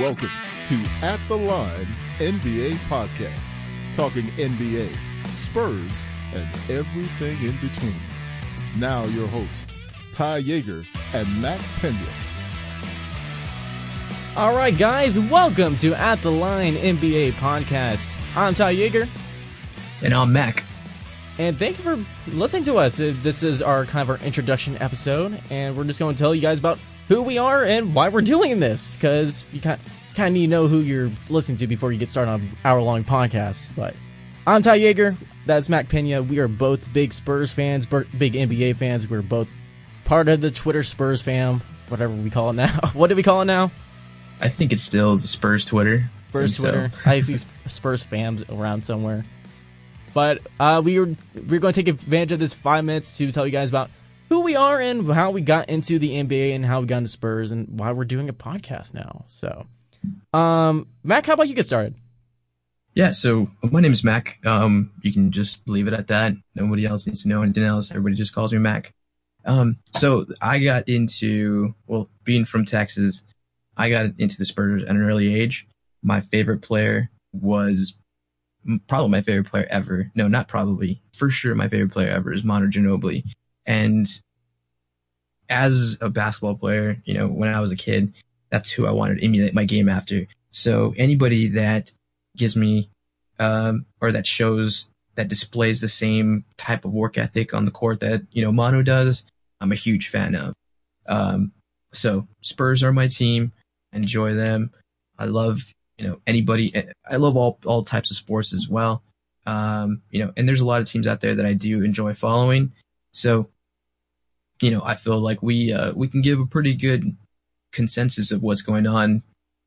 Welcome to At the Line NBA Podcast, talking NBA, Spurs, and everything in between. Now, your hosts, Ty Jager and Mac Pena. All right, guys, welcome to At the Line NBA Podcast. I'm Ty Jager. And I'm Mac. And thank you for listening to us. Uh, This is our kind of our introduction episode, and we're just going to tell you guys about who we are and why we're doing this, because you kind kind of need to know who you're listening to before you get started on hour long podcast. But I'm Ty Jager. That's Mac Pena. We are both big Spurs fans, big NBA fans. We're both part of the Twitter Spurs fam, whatever we call it now. what do we call it now? I think it's still Spurs Twitter. Spurs so. Twitter. I see Spurs fans around somewhere. But uh, we were we're going to take advantage of this five minutes to tell you guys about who we are and how we got into the NBA and how we got into Spurs and why we're doing a podcast now. So, um, Mac, how about you get started? Yeah, so my name is Mac. Um, you can just leave it at that. Nobody else needs to know anything else. Everybody just calls me Mac. Um, so I got into, well, being from Texas, I got into the Spurs at an early age. My favorite player was probably my favorite player ever. No, not probably. For sure, my favorite player ever is Manu Ginobili. And as a basketball player, you know, when I was a kid, that's who I wanted to emulate my game after. So anybody that gives me, um, or that shows that displays the same type of work ethic on the court that, you know, Manu does, I'm a huge fan of. Um, so Spurs are my team. Enjoy them. I love, you know, anybody. I love all, all types of sports as well. Um, you know, and there's a lot of teams out there that I do enjoy following. So, you know, I feel like we, uh, we can give a pretty good consensus of what's going on,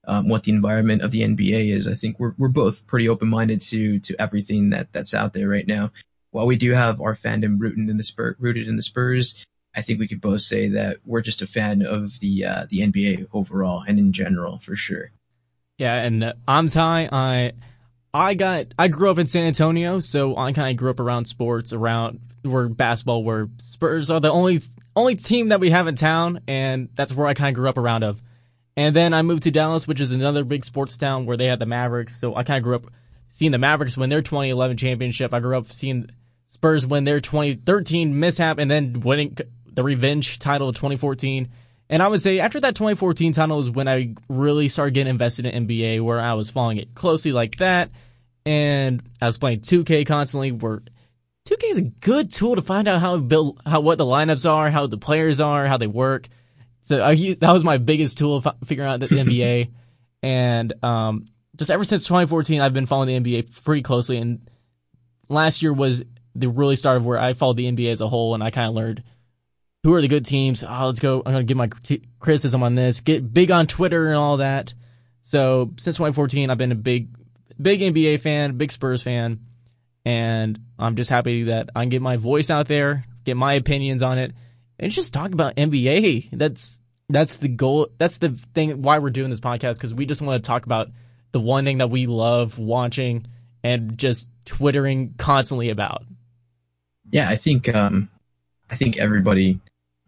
um, what the environment of the NBA is. I think we're, we're both pretty open minded to, to everything that, that's out there right now. While we do have our fandom rooted in the Spurs, rooted in the Spurs, I think we could both say that we're just a fan of the, uh, the NBA overall and in general for sure. Yeah, and uh, I'm Ty. I I got I grew up in San Antonio, so I kind of grew up around sports, around where basketball, where Spurs are the only only team that we have in town, and that's where I kind of grew up around of. And then I moved to Dallas, which is another big sports town where they had the Mavericks. So I kind of grew up seeing the Mavericks win their 2011 championship. I grew up seeing Spurs win their 2013 mishap, and then winning the revenge title of 2014. And I would say after that 2014 title is when I really started getting invested in NBA, where I was following it closely like that. And I was playing 2K constantly. Where 2K is a good tool to find out how build, how what the lineups are, how the players are, how they work. So I, that was my biggest tool of figuring out the NBA. and um, just ever since 2014, I've been following the NBA pretty closely. And last year was the really start of where I followed the NBA as a whole, and I kind of learned who are the good teams. Oh, let's go. I'm going to give my criti- criticism on this. Get big on Twitter and all that. So since 2014, I've been a big, big NBA fan, big Spurs fan, and I'm just happy that I can get my voice out there, get my opinions on it, and just talk about NBA. That's that's the goal. That's the thing why we're doing this podcast because we just want to talk about the one thing that we love watching and just twittering constantly about. Yeah, I think um, I think everybody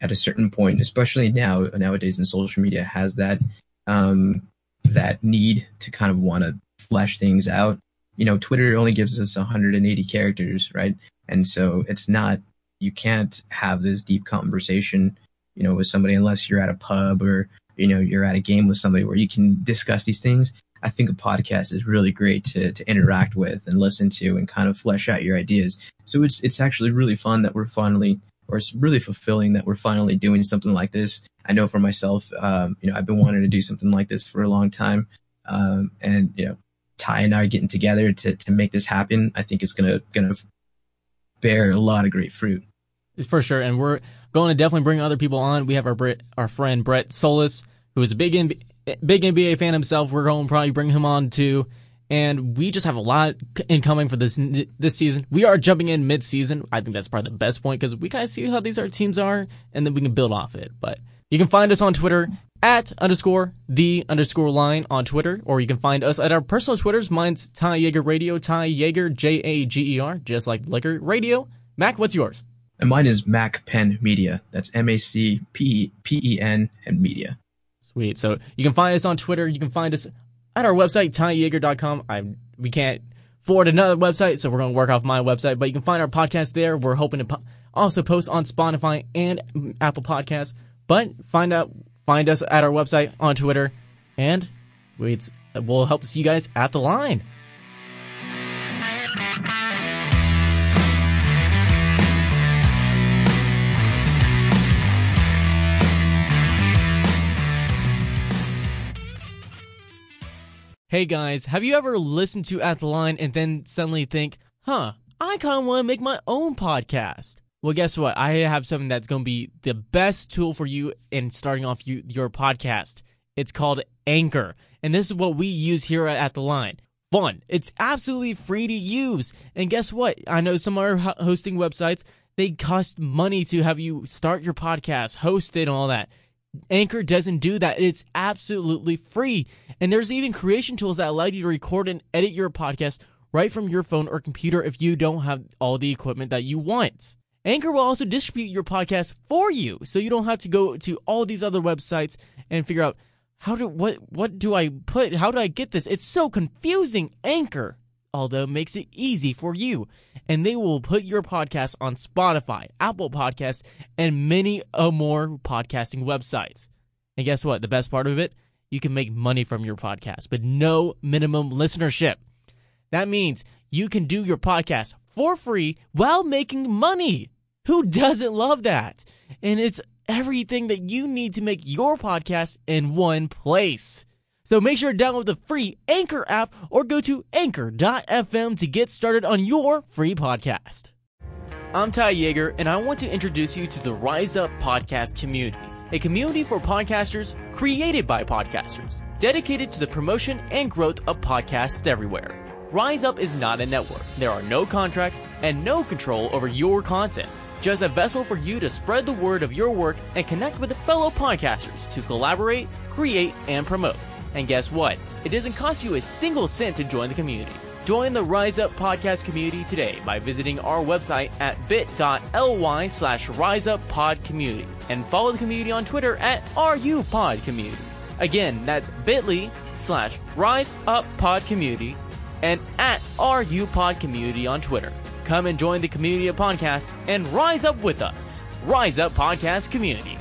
at a certain point, especially now nowadays in social media, has that um, that need to kind of want to flesh things out. You know, Twitter only gives us 180 characters, right? And so it's not you can't have this deep conversation, you know, with somebody unless you're at a pub or you know you're at a game with somebody where you can discuss these things. I think a podcast is really great to to interact with and listen to and kind of flesh out your ideas. So it's it's actually really fun that we're finally, or it's really fulfilling that we're finally doing something like this. I know for myself, um, you know, I've been wanting to do something like this for a long time, um, and you know, Ty and I are getting together to to make this happen. I think it's gonna gonna bear a lot of great fruit. For sure, and we're going to definitely bring other people on. We have our Brit, our friend Brett Solis, who is a big NBA, big NBA fan himself. We're going to probably bring him on too, and we just have a lot incoming for this this season. We are jumping in mid season. I think that's probably the best point because we kind of see how these our teams are, and then we can build off it. But you can find us on Twitter at underscore the underscore line on Twitter, or you can find us at our personal Twitters. Mine's Ty Jager Radio, Ty Jager J A G E R, just like liquor radio. Mac, what's yours? And mine is Mac Pen Media. That's M A C P P E N and Media. Sweet. So you can find us on Twitter. You can find us at our website, tyjager.com. I we can't forward another website, so we're going to work off my website. But you can find our podcast there. We're hoping to po- also post on Spotify and Apple Podcasts. But find out find us at our website on Twitter, and we we'll help see you guys at the line. Hey guys, have you ever listened to At the Line and then suddenly think, huh, I kind of want to make my own podcast? Well, guess what? I have something that's going to be the best tool for you in starting off you, your podcast. It's called Anchor. And this is what we use here at The Line. Fun. It's absolutely free to use. And guess what? I know some other hosting websites, they cost money to have you start your podcast, host it, and all that. Anchor doesn't do that. It's absolutely free. And there's even creation tools that allow you to record and edit your podcast right from your phone or computer if you don't have all the equipment that you want. Anchor will also distribute your podcast for you, so you don't have to go to all these other websites and figure out how do what what do I put? How do I get this? It's so confusing. Anchor although makes it easy for you. And they will put your podcast on Spotify, Apple Podcasts, and many uh, more podcasting websites. And guess what? The best part of it, you can make money from your podcast, but no minimum listenership. That means you can do your podcast for free while making money. Who doesn't love that? And it's everything that you need to make your podcast in one place. So make sure to download the free Anchor app or go to anchor.fm to get started on your free podcast. I'm Ty Jager, and I want to introduce you to the Rise Up podcast community, a community for podcasters created by podcasters, dedicated to the promotion and growth of podcasts everywhere. Rise Up is not a network. There are no contracts and no control over your content. Just a vessel for you to spread the word of your work and connect with fellow podcasters to collaborate, create, and promote. And guess what? It doesn't cost you a single cent to join the community. Join the Rise Up podcast community today by visiting our website at bit.ly slash riseuppodcommunity and follow the community on Twitter at RUPodCommunity. Again, that's bit.ly slash riseuppodcommunity and at RUPodCommunity on Twitter. Come and join the community of podcasts and rise up with us. Rise Up Podcast Community.